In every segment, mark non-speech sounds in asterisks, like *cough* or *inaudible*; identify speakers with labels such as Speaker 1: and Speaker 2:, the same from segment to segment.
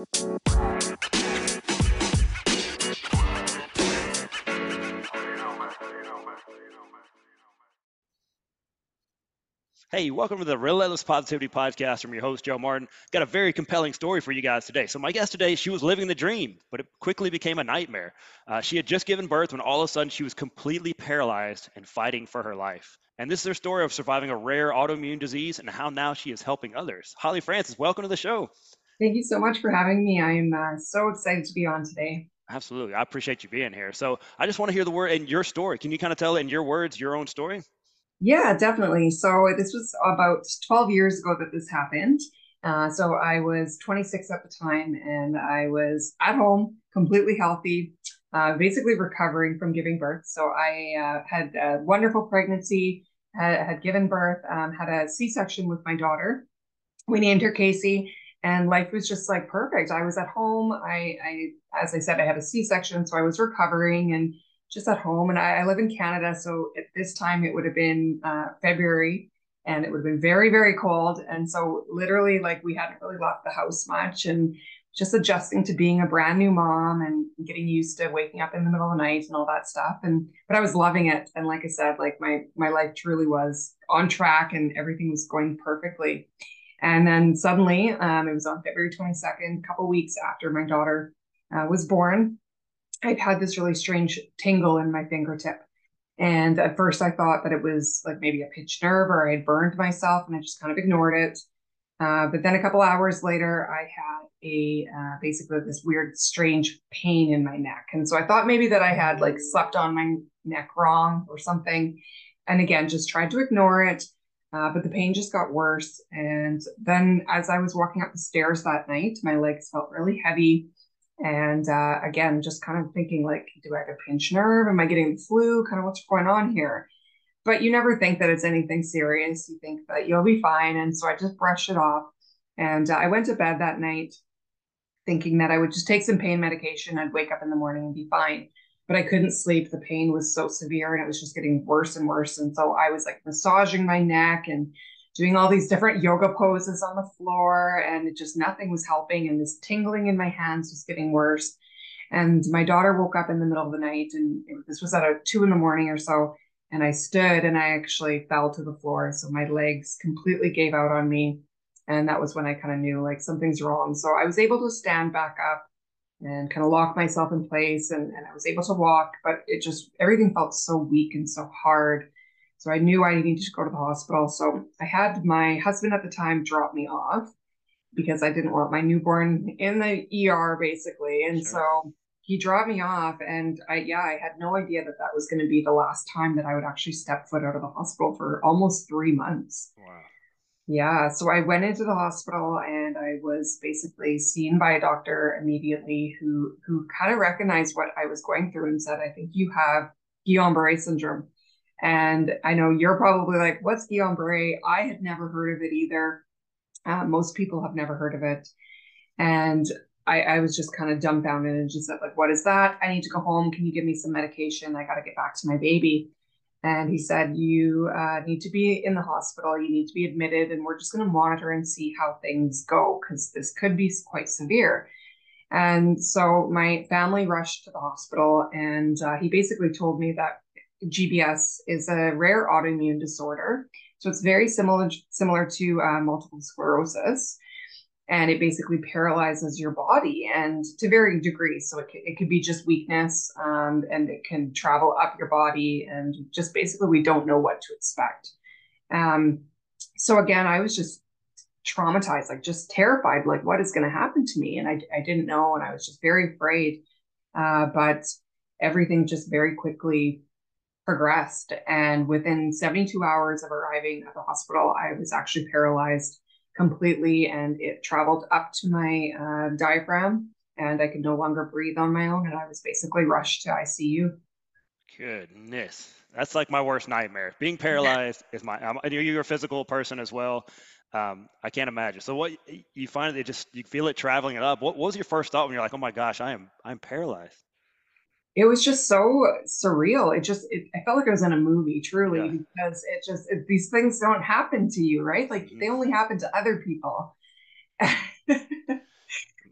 Speaker 1: Hey, welcome to the Relentless Positivity Podcast from your host, Joe Martin. Got a very compelling story for you guys today. So, my guest today, she was living the dream, but it quickly became a nightmare. Uh, she had just given birth when all of a sudden she was completely paralyzed and fighting for her life. And this is her story of surviving a rare autoimmune disease and how now she is helping others. Holly Francis, welcome to the show.
Speaker 2: Thank you so much for having me. I'm uh, so excited to be on today.
Speaker 1: Absolutely. I appreciate you being here. So, I just want to hear the word in your story. Can you kind of tell in your words your own story?
Speaker 2: Yeah, definitely. So this was about 12 years ago that this happened. Uh, so I was 26 at the time and I was at home, completely healthy, uh, basically recovering from giving birth. So I uh, had a wonderful pregnancy, had, had given birth, um, had a C section with my daughter. We named her Casey and life was just like perfect. I was at home. I, I as I said, I had a C section, so I was recovering and just at home. And I, I, live in Canada, so at this time it would have been uh, February, and it would have been very very cold. And so literally, like we hadn't really left the house much, and just adjusting to being a brand new mom and getting used to waking up in the middle of the night and all that stuff. And but I was loving it. And like I said, like my my life truly was on track, and everything was going perfectly. And then suddenly, um, it was on February 22nd, a couple weeks after my daughter uh, was born. I've had this really strange tingle in my fingertip. And at first I thought that it was like maybe a pinched nerve or I had burned myself and I just kind of ignored it. Uh, but then a couple hours later, I had a uh, basically this weird, strange pain in my neck. And so I thought maybe that I had like slept on my neck wrong or something. And again, just tried to ignore it. Uh, but the pain just got worse. And then as I was walking up the stairs that night, my legs felt really heavy. And uh, again, just kind of thinking like, do I have a pinched nerve? Am I getting the flu? Kind of what's going on here? But you never think that it's anything serious. You think that you'll be fine. And so I just brushed it off. And uh, I went to bed that night thinking that I would just take some pain medication. I'd wake up in the morning and be fine. But I couldn't sleep. The pain was so severe and it was just getting worse and worse. And so I was like massaging my neck and doing all these different yoga poses on the floor and it just nothing was helping and this tingling in my hands was getting worse and my daughter woke up in the middle of the night and it, this was at a two in the morning or so and i stood and i actually fell to the floor so my legs completely gave out on me and that was when i kind of knew like something's wrong so i was able to stand back up and kind of lock myself in place and, and i was able to walk but it just everything felt so weak and so hard so I knew I needed to go to the hospital. So I had my husband at the time drop me off because I didn't want my newborn in the ER basically. And sure. so he dropped me off and I yeah, I had no idea that that was going to be the last time that I would actually step foot out of the hospital for almost 3 months. Wow. Yeah, so I went into the hospital and I was basically seen by a doctor immediately who who kind of recognized what I was going through and said, "I think you have Guillain-Barré syndrome." And I know you're probably like, what's Guillain-Barré? I had never heard of it either. Uh, most people have never heard of it. And I, I was just kind of dumbfounded and just said, like, what is that? I need to go home. Can you give me some medication? I got to get back to my baby. And he said, you uh, need to be in the hospital. You need to be admitted, and we're just going to monitor and see how things go because this could be quite severe. And so my family rushed to the hospital, and uh, he basically told me that GBS is a rare autoimmune disorder. So it's very similar similar to uh, multiple sclerosis, and it basically paralyzes your body and to varying degrees. So it, it could be just weakness, um, and it can travel up your body, and just basically we don't know what to expect. Um, so again, I was just traumatized, like just terrified, like what is going to happen to me, and I I didn't know, and I was just very afraid. Uh, but everything just very quickly progressed. And within 72 hours of arriving at the hospital, I was actually paralyzed completely and it traveled up to my uh, diaphragm and I could no longer breathe on my own. And I was basically rushed to ICU.
Speaker 1: Goodness. That's like my worst nightmare. Being *laughs* paralyzed is my, I'm, you're a physical person as well. Um, I can't imagine. So what you find it just, you feel it traveling it up. What, what was your first thought when you're like, oh my gosh, I am, I'm paralyzed?
Speaker 2: It was just so surreal. It just it, I felt like I was in a movie, truly, yeah. because it just it, these things don't happen to you, right? Like mm-hmm. they only happen to other people. *laughs*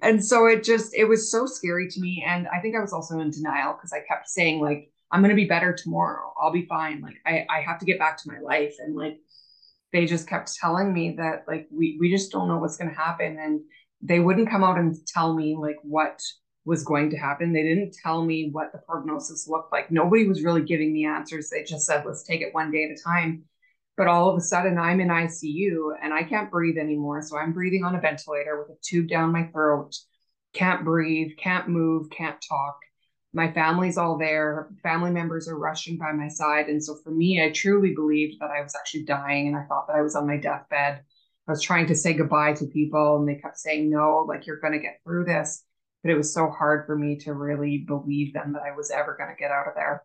Speaker 2: and so it just it was so scary to me and i think i was also in denial because i kept saying like i'm going to be better tomorrow i'll be fine like I, I have to get back to my life and like they just kept telling me that like we we just don't know what's going to happen and they wouldn't come out and tell me like what was going to happen they didn't tell me what the prognosis looked like nobody was really giving me answers they just said let's take it one day at a time but all of a sudden I'm in ICU and I can't breathe anymore. So I'm breathing on a ventilator with a tube down my throat, can't breathe, can't move, can't talk. My family's all there. Family members are rushing by my side. And so for me, I truly believed that I was actually dying and I thought that I was on my deathbed. I was trying to say goodbye to people and they kept saying, no, like you're going to get through this. But it was so hard for me to really believe them that I was ever going to get out of there.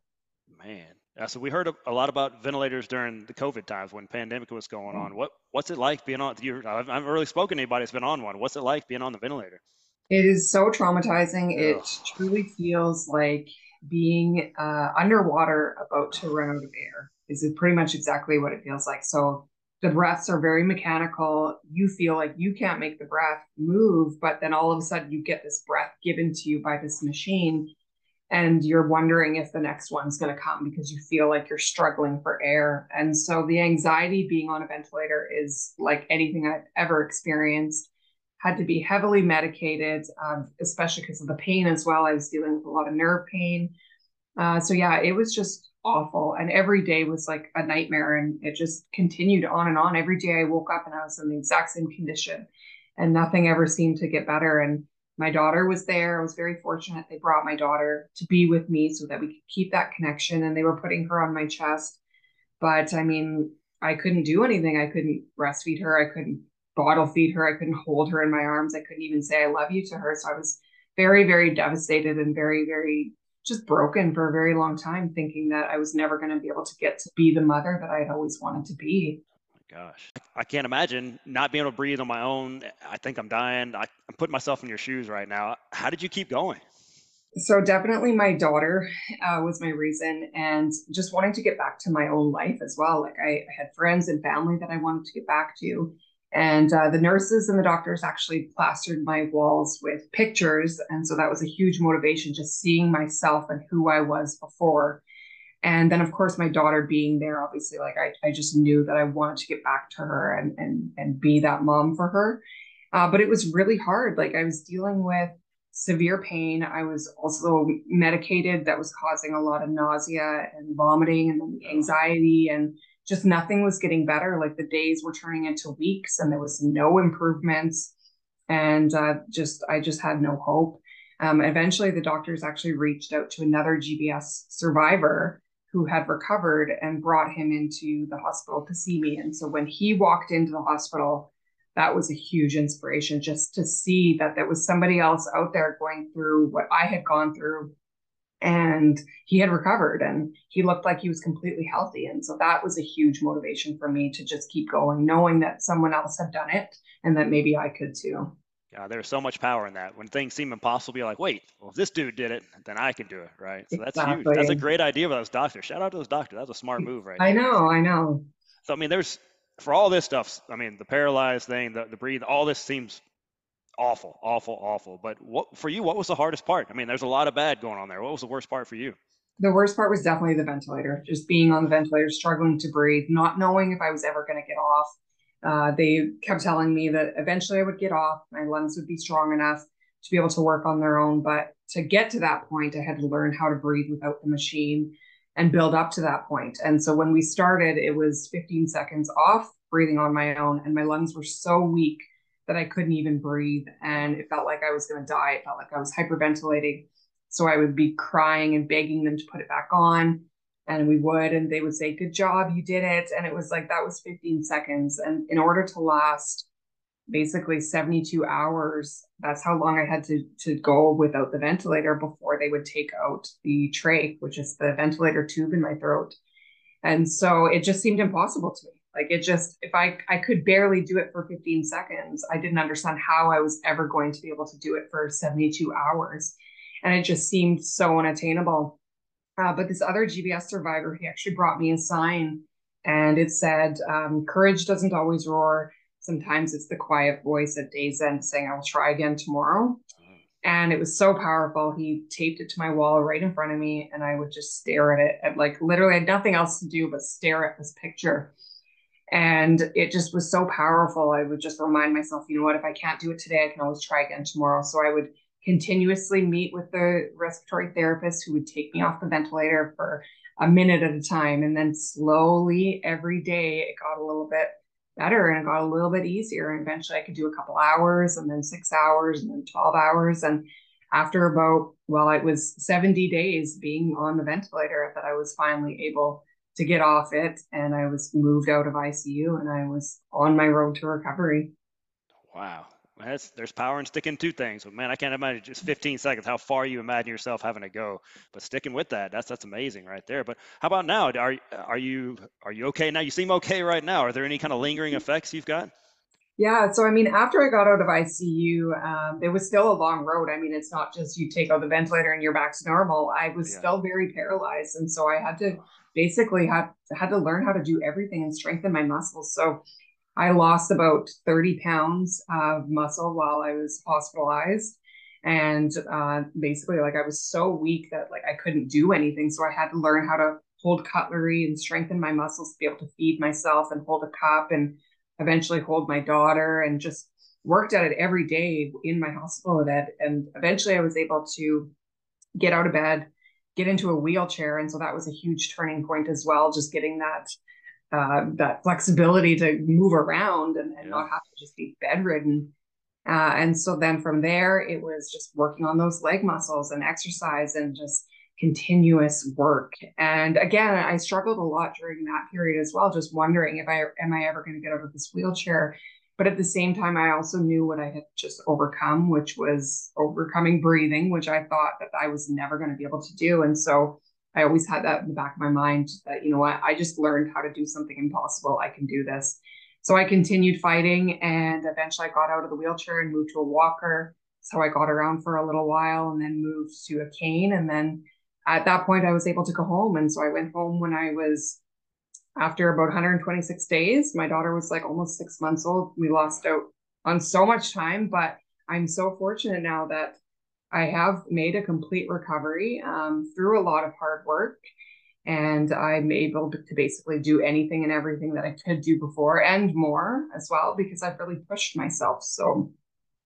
Speaker 1: Man, uh, so we heard a, a, lot about ventilators during the COVID times when pandemic was going on. What what's it like being on? You, I haven't really spoken to anybody that's been on one. What's it like being on the ventilator?
Speaker 2: It is so traumatizing. Ugh. It truly feels like being uh, underwater about to run out of air. Is it pretty much exactly what it feels like? So the breaths are very mechanical. You feel like you can't make the breath move, but then all of a sudden you get this breath given to you by this machine and you're wondering if the next one's going to come because you feel like you're struggling for air. And so the anxiety being on a ventilator is like anything I've ever experienced. Had to be heavily medicated, um, especially because of the pain as well. I was dealing with a lot of nerve pain. Uh, so yeah, it was just awful. And every day was like a nightmare. And it just continued on and on. Every day I woke up and I was in the exact same condition and nothing ever seemed to get better. And my daughter was there. I was very fortunate. They brought my daughter to be with me so that we could keep that connection. And they were putting her on my chest. But I mean, I couldn't do anything. I couldn't breastfeed her. I couldn't bottle feed her. I couldn't hold her in my arms. I couldn't even say I love you to her. So I was very, very devastated and very, very just broken for a very long time, thinking that I was never going to be able to get to be the mother that I had always wanted to be
Speaker 1: gosh. I can't imagine not being able to breathe on my own. I think I'm dying. I, am putting myself in your shoes right now. How did you keep going?
Speaker 2: So, definitely my daughter uh, was my reason, and just wanting to get back to my own life as well. Like, I, I had friends and family that I wanted to get back to. And uh, the nurses and the doctors actually plastered my walls with pictures. And so that was a huge motivation, just seeing myself and who I was before. And then of course my daughter being there obviously like i, I just knew that i wanted to get back to her and and and be that mom for her. Uh, but it was really hard. Like i was dealing with severe pain. I was also medicated that was causing a lot of nausea and vomiting and anxiety. And just nothing was getting better like the days were turning into weeks and there was no improvements and uh, just i just had no hope um, eventually the doctors actually reached out to another gbs survivor who had recovered and brought him into the hospital to see me. And so when he walked into the hospital, that was a huge inspiration just to see that there was somebody else out there going through what I had gone through. And he had recovered and he looked like he was completely healthy. And so that was a huge motivation for me to just keep going, knowing that someone else had done it and that maybe I could too.
Speaker 1: Yeah, there's so much power in that. When things seem impossible, you're like, wait, well, if this dude did it, then I can do it, right? So that's exactly. huge. That's a great idea with those doctors. Shout out to those doctors. That's a smart move, right?
Speaker 2: I know, I know.
Speaker 1: So I mean, there's for all this stuff. I mean, the paralyzed thing, the the breathe, all this seems awful, awful, awful. But what for you? What was the hardest part? I mean, there's a lot of bad going on there. What was the worst part for you?
Speaker 2: The worst part was definitely the ventilator. Just being on the ventilator, struggling to breathe, not knowing if I was ever going to get off uh, they kept telling me that eventually I would get off, my lungs would be strong enough to be able to work on their own. But to get to that point, I had to learn how to breathe without the machine and build up to that point. And so when we started, it was 15 seconds off, breathing on my own, and my lungs were so weak that I couldn't even breathe. And it felt like I was going to die. It felt like I was hyperventilating. So I would be crying and begging them to put it back on and we would and they would say good job you did it and it was like that was 15 seconds and in order to last basically 72 hours that's how long i had to to go without the ventilator before they would take out the trach which is the ventilator tube in my throat and so it just seemed impossible to me like it just if i i could barely do it for 15 seconds i didn't understand how i was ever going to be able to do it for 72 hours and it just seemed so unattainable uh, but this other GBS survivor, he actually brought me a sign and it said, um, Courage doesn't always roar. Sometimes it's the quiet voice at day's end saying, I will try again tomorrow. And it was so powerful. He taped it to my wall right in front of me, and I would just stare at it. And like literally, I had nothing else to do but stare at this picture. And it just was so powerful. I would just remind myself, you know what, if I can't do it today, I can always try again tomorrow. So I would continuously meet with the respiratory therapist who would take me off the ventilator for a minute at a time. And then slowly every day it got a little bit better and it got a little bit easier. And eventually I could do a couple hours and then six hours and then 12 hours. And after about, well, it was 70 days being on the ventilator that I was finally able to get off it. And I was moved out of ICU and I was on my road to recovery.
Speaker 1: Wow. That's, there's power in sticking to things. But man, I can't imagine just 15 seconds how far you imagine yourself having to go. But sticking with that, that's that's amazing right there. But how about now? Are are you are you okay now? You seem okay right now. Are there any kind of lingering effects you've got?
Speaker 2: Yeah, so I mean, after I got out of ICU, um, it was still a long road. I mean, it's not just you take out the ventilator and you're back to normal. I was yeah. still very paralyzed, and so I had to basically had had to learn how to do everything and strengthen my muscles. So I lost about 30 pounds of muscle while I was hospitalized. And uh, basically, like I was so weak that like I couldn't do anything. So I had to learn how to hold cutlery and strengthen my muscles to be able to feed myself and hold a cup and eventually hold my daughter and just worked at it every day in my hospital bed. And eventually I was able to get out of bed, get into a wheelchair. And so that was a huge turning point as well, just getting that uh, that flexibility to move around and, and yeah. not have to just be bedridden. Uh, and so then from there, it was just working on those leg muscles and exercise and just continuous work. And again, I struggled a lot during that period as well, just wondering if I am I ever going to get out of this wheelchair. But at the same time, I also knew what I had just overcome, which was overcoming breathing, which I thought that I was never going to be able to do. And so I always had that in the back of my mind that, you know what, I just learned how to do something impossible. I can do this. So I continued fighting and eventually I got out of the wheelchair and moved to a walker. So I got around for a little while and then moved to a cane. And then at that point, I was able to go home. And so I went home when I was after about 126 days. My daughter was like almost six months old. We lost out on so much time, but I'm so fortunate now that I have made a complete recovery um, through a lot of hard work. And I'm able to, to basically do anything and everything that I could do before and more as well, because I've really pushed myself. So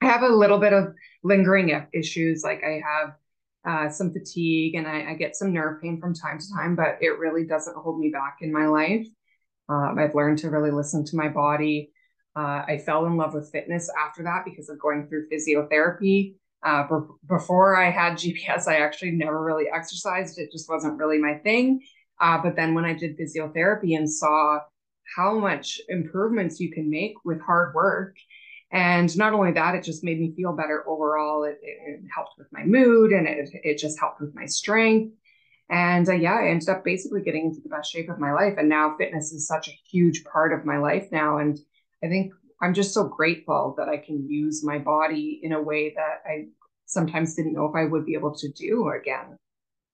Speaker 2: I have a little bit of lingering issues. Like I have uh, some fatigue and I, I, get some nerve pain from time to time, but it really doesn't hold me back in my life. Um, I've learned to really listen to my body. Uh, I fell in love with fitness after that because of going through physiotherapy. Uh, before I had GBS, I actually never really exercised. It just wasn't really my thing. Uh, but then when I did physiotherapy and saw how much improvements you can make with hard work, and not only that, it just made me feel better overall. It, it, it helped with my mood and it, it just helped with my strength. And uh, yeah, I ended up basically getting into the best shape of my life. And now fitness is such a huge part of my life now. And I think I'm just so grateful that I can use my body in a way that I sometimes didn't know if I would be able to do again.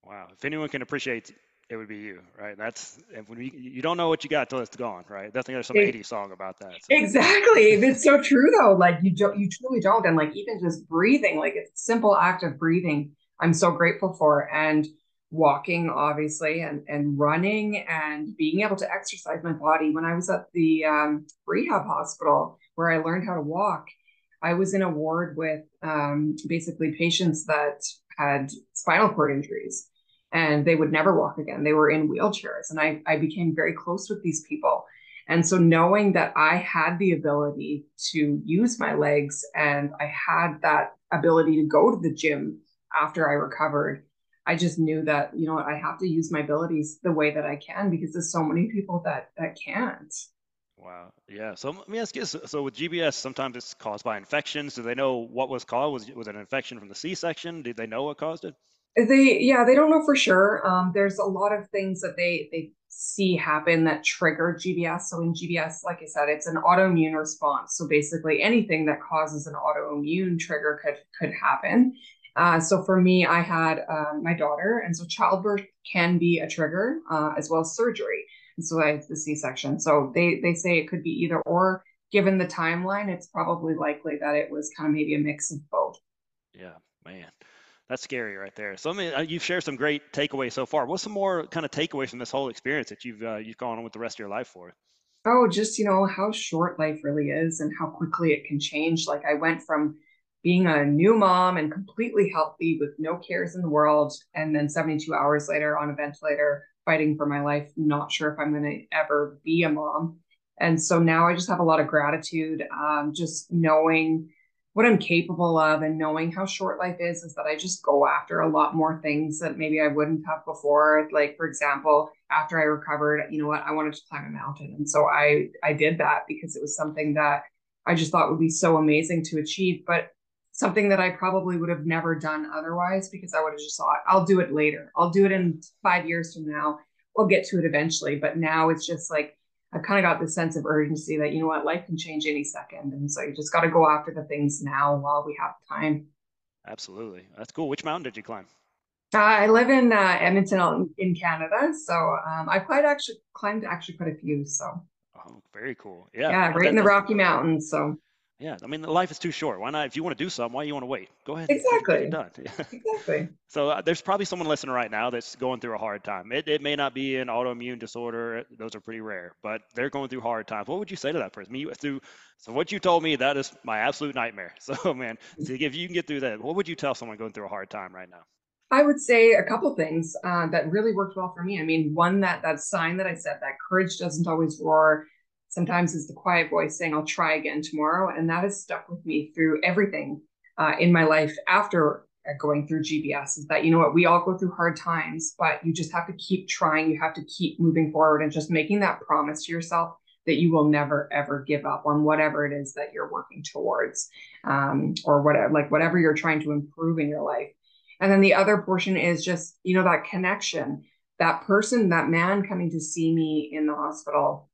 Speaker 1: Wow. If anyone can appreciate it would be you, right? That's when we, you don't know what you got till it's gone, right? That's there's some it, 80s song about that.
Speaker 2: So. Exactly. It's so true though. Like you don't, you truly don't. And like even just breathing, like it's a simple act of breathing. I'm so grateful for and walking, obviously, and and running and being able to exercise my body. When I was at the um, rehab hospital where I learned how to walk, I was in a ward with um, basically patients that had spinal cord injuries and they would never walk again. They were in wheelchairs. And I, I became very close with these people. And so knowing that I had the ability to use my legs and I had that ability to go to the gym after I recovered, I just knew that, you know, I have to use my abilities the way that I can because there's so many people that that can't.
Speaker 1: Wow. Yeah. So let me ask you. So with GBS, sometimes it's caused by infections. Do they know what was caused? Was was it an infection from the C-section? Did they know what caused it?
Speaker 2: They yeah, they don't know for sure. Um, there's a lot of things that they they see happen that trigger GBS. So in GBS, like I said, it's an autoimmune response. So basically, anything that causes an autoimmune trigger could could happen. Uh, so for me, I had uh, my daughter, and so childbirth can be a trigger uh, as well as surgery. And so I had the C-section. So they they say it could be either or. given the timeline, it's probably likely that it was kind of maybe a mix of both.
Speaker 1: Yeah, man. That's scary right there. So I mean, uh, you've shared some great takeaways so far. What's some more kind of takeaways from this whole experience that you've uh, you've gone on with the rest of your life for?
Speaker 2: Oh, just you know how short life really is and how quickly it can change. Like I went from being a new mom and completely healthy with no cares in the world, and then 72 hours later on a ventilator, fighting for my life, not sure if I'm going to ever be a mom. And so now I just have a lot of gratitude, um, just knowing what I'm capable of and knowing how short life is, is that I just go after a lot more things that maybe I wouldn't have before. Like, for example, after I recovered, you know what, I wanted to climb a mountain. And so I, I did that because it was something that I just thought would be so amazing to achieve, but something that I probably would have never done otherwise because I would have just thought, I'll do it later. I'll do it in five years from now. We'll get to it eventually. But now it's just like, I kind of got this sense of urgency that, you know what, life can change any second. And so you just got to go after the things now while we have time.
Speaker 1: Absolutely. That's cool. Which mountain did you climb?
Speaker 2: Uh, I live in uh, Edmonton in Canada. So um, I quite actually climbed actually quite a few. So.
Speaker 1: Oh, very cool. Yeah.
Speaker 2: Yeah, right in the Rocky Mountains. So.
Speaker 1: Yeah, I mean, life is too short. Why not? If you want to do something, why you want to wait? Go ahead.
Speaker 2: Exactly.
Speaker 1: done. *laughs*
Speaker 2: exactly.
Speaker 1: So uh, there's probably someone listening right now that's going through a hard time. It, it may not be an autoimmune disorder; those are pretty rare, but they're going through hard times. What would you say to that person? Me through. So what you told me that is my absolute nightmare. *laughs* So man, if you can get through that, what would you tell someone going through a hard time right now?
Speaker 2: I would say a couple things uh, that really worked well for me. I mean, one that that sign that I said that courage doesn't always roar sometimes it's the quiet voice saying, I'll try again tomorrow. And that has stuck with me through everything uh, in my life after uh, going through GBS is that, you know what, we all go through hard times, but you just have to keep trying. You have to keep moving forward and just making that promise to yourself that you will never ever give up on whatever it is that you're working towards um, or whatever like whatever you're trying to improve in your life and then the other portion is just you know that connection that person that man coming to see me in the hospital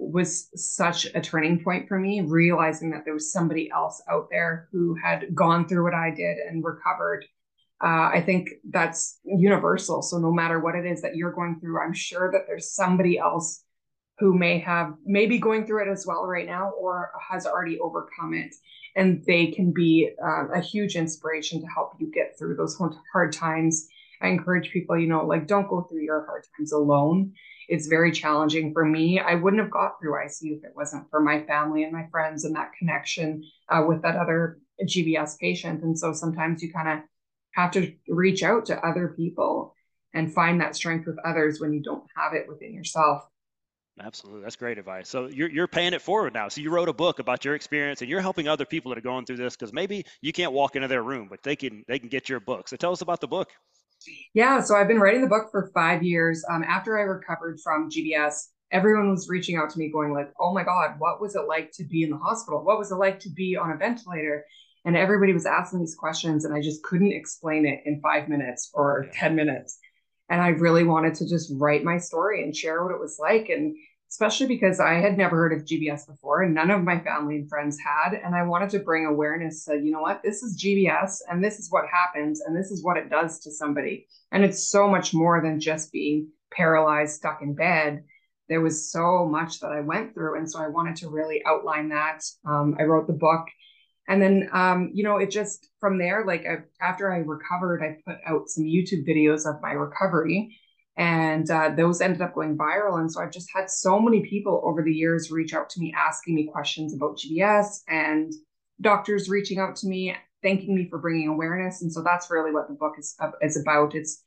Speaker 2: was such a turning point for me, realizing that there was somebody else out there who had gone through what I did and recovered. Uh, I think that's universal. So no matter what it is that you're going through, I'm sure that there's somebody else who may have maybe going through it as well right now or has already overcome it and they can be uh, a huge inspiration to help you get through those hard times i encourage people you know like don't go through your hard times alone it's very challenging for me. I wouldn't have got through ICU if it wasn't for my family and my friends and that connection uh, with that other GBS patient. And so sometimes you kind of have to reach out to other people and find that strength with others when you don't have it within yourself.
Speaker 1: Absolutely. That's great advice. So you're, you're paying it forward now. So you wrote a book about your experience and you're helping other people that are going through this because maybe you can't walk into their room, but they can, they can get your book. So tell us about the book.
Speaker 2: Yeah, so I've been writing the book for five years. Um, after I recovered from GBS, everyone was reaching out to me, going like, "Oh my God, what was it like to be in the hospital? What was it like to be on a ventilator?" And everybody was asking these questions, and I just couldn't explain it in five minutes or ten minutes. And I really wanted to just write my story and share what it was like. And especially because I had never heard of GBS before and none of my family and friends had. And I wanted to bring awareness to, you know what, this is GBS and this is what happens and this is what it does to somebody. And it's so much more than just being paralyzed, stuck in bed. There was so much that I went through. And so I wanted to really outline that. Um, I wrote the book. And then, um, you know, it just from there, like I, after I recovered, I put out some YouTube videos of my recovery and uh, those ended up going viral. And so I've just had so many people over the years reach out to me asking me questions about GBS and doctors reaching out to me thanking me for bringing awareness. And so that's really what the book is, is about. It's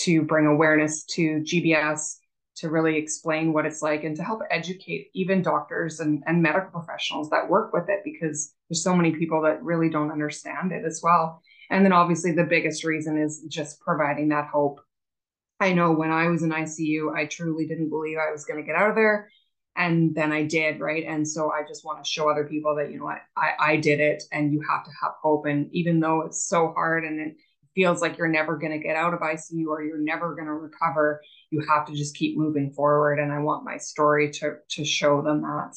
Speaker 2: to bring awareness to GBS, to really explain what it's like, and to help educate even doctors and, and medical professionals that work with it, because there's so many people that really don't understand it as well. And then obviously the biggest reason is just providing that hope I know when I was in ICU, I truly didn't believe I was going to get out of there. And then I did, right? And so I just want to show other people that, you know what, I, I did it and you have to have hope. And even though it's so hard and it feels like you're never going to get out of ICU or you're never going to recover, you have to just keep moving forward. And I want my story to, to show them that.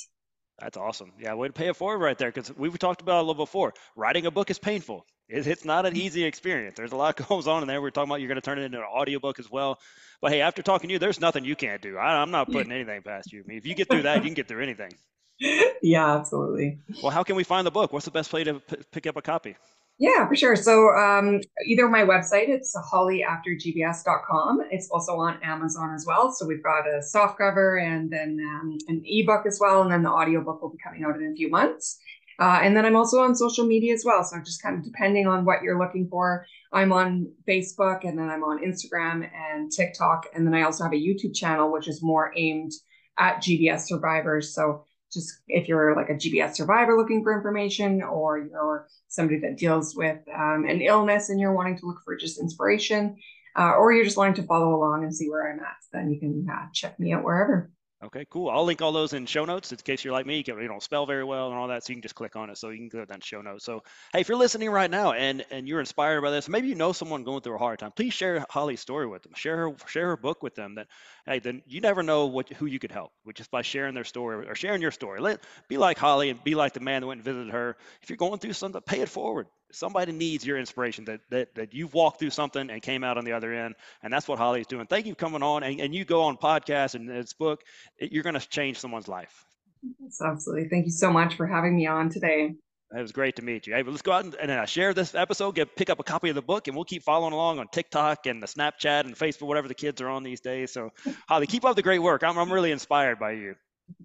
Speaker 1: That's awesome. Yeah, way to pay it forward right there because we've talked about a little before. Writing a book is painful. It's not an easy experience. There's a lot *laughs* goes on in there. We're talking about you're going to turn it into an audiobook as well. But hey, after talking to you, there's nothing you can't do. I, am not putting anything past you. I mean, if you get through that, you can get through anything. *laughs*
Speaker 2: yeah, absolutely.
Speaker 1: Well, how can we find the book? What's the best way to p- pick up a copy?
Speaker 2: Yeah, for sure. So um, either my website, it's hollyaftergbs.com. It's also on Amazon as well. So we've got a soft cover and then um, an ebook as well. And then the audiobook will be coming out in a few months. Uh, and then I'm also on social media as well. So just kind of depending on what you're looking for, I'm on Facebook and then I'm on Instagram and TikTok. And then I also have a YouTube channel, which is more aimed at GBS survivors. So just if you're like a GBS survivor looking for information or you're somebody that deals with um, an illness and you're wanting to look for just inspiration, uh, or you're just wanting to follow along and see where I'm at, then you can uh, check me out wherever.
Speaker 1: Okay, cool. I'll link all those in show notes in case you're like me, you, can, you don't spell very well and all that, so you can just click on it. So you can go down to show notes. So hey, if you're listening right now and and you're inspired by this, maybe you know someone going through a hard time, please share Holly's story with them. Share her share her book with them. That hey, then you never know what who you could help, which is by sharing their story or sharing your story. Let be like Holly and be like the man that went and visited her. If you're going through something, pay it forward somebody needs your inspiration that, that that you've walked through something and came out on the other end and that's what holly's doing thank you for coming on and, and you go on podcast and this book it, you're going to change someone's life
Speaker 2: That's absolutely thank you so much for having me on today
Speaker 1: it was great to meet you. Hey, let's go out and, and uh, share this episode. Get pick up a copy of the book, and we'll keep following along on TikTok and the Snapchat and Facebook, whatever the kids are on these days. So, Holly, keep up the great work. I'm I'm really inspired by you.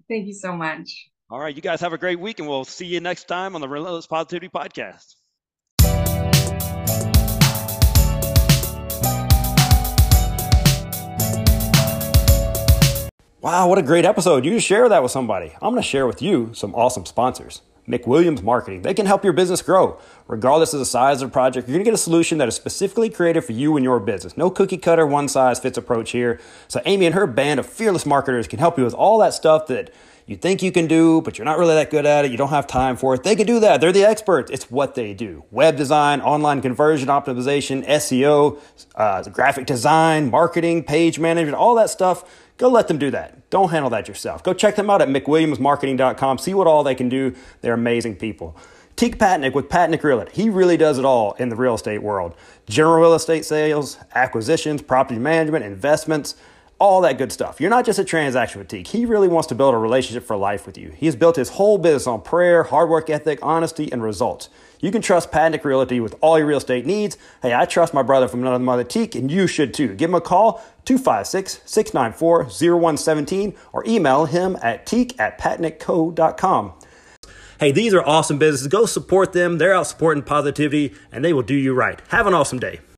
Speaker 2: Thank you so much.
Speaker 1: All right, you guys have a great week, and we'll see you next time on the Relentless Positivity Podcast. Wow, what a great episode. You share that with somebody. I'm going to share with you some awesome sponsors. McWilliams Marketing. They can help your business grow. Regardless of the size of the project, you're going to get a solution that is specifically created for you and your business. No cookie cutter, one size fits approach here. So, Amy and her band of fearless marketers can help you with all that stuff that you think you can do, but you're not really that good at it. You don't have time for it. They can do that. They're the experts. It's what they do web design, online conversion optimization, SEO, uh, graphic design, marketing, page management, all that stuff Go let them do that. Don't handle that yourself. Go check them out at mcwilliamsmarketing.com. See what all they can do. They're amazing people. Teak Patnick with Patnick Realty. He really does it all in the real estate world. General real estate sales, acquisitions, property management, investments, all that good stuff. You're not just a transaction with Teak. He really wants to build a relationship for life with you. He has built his whole business on prayer, hard work ethic, honesty, and results. You can trust Patnick Realty with all your real estate needs. Hey, I trust my brother from another mother Teak, and you should too. Give him a call, 256 694 0117, or email him at teak at patnickco.com. Hey, these are awesome businesses. Go support them. They're out supporting positivity, and they will do you right. Have an awesome day.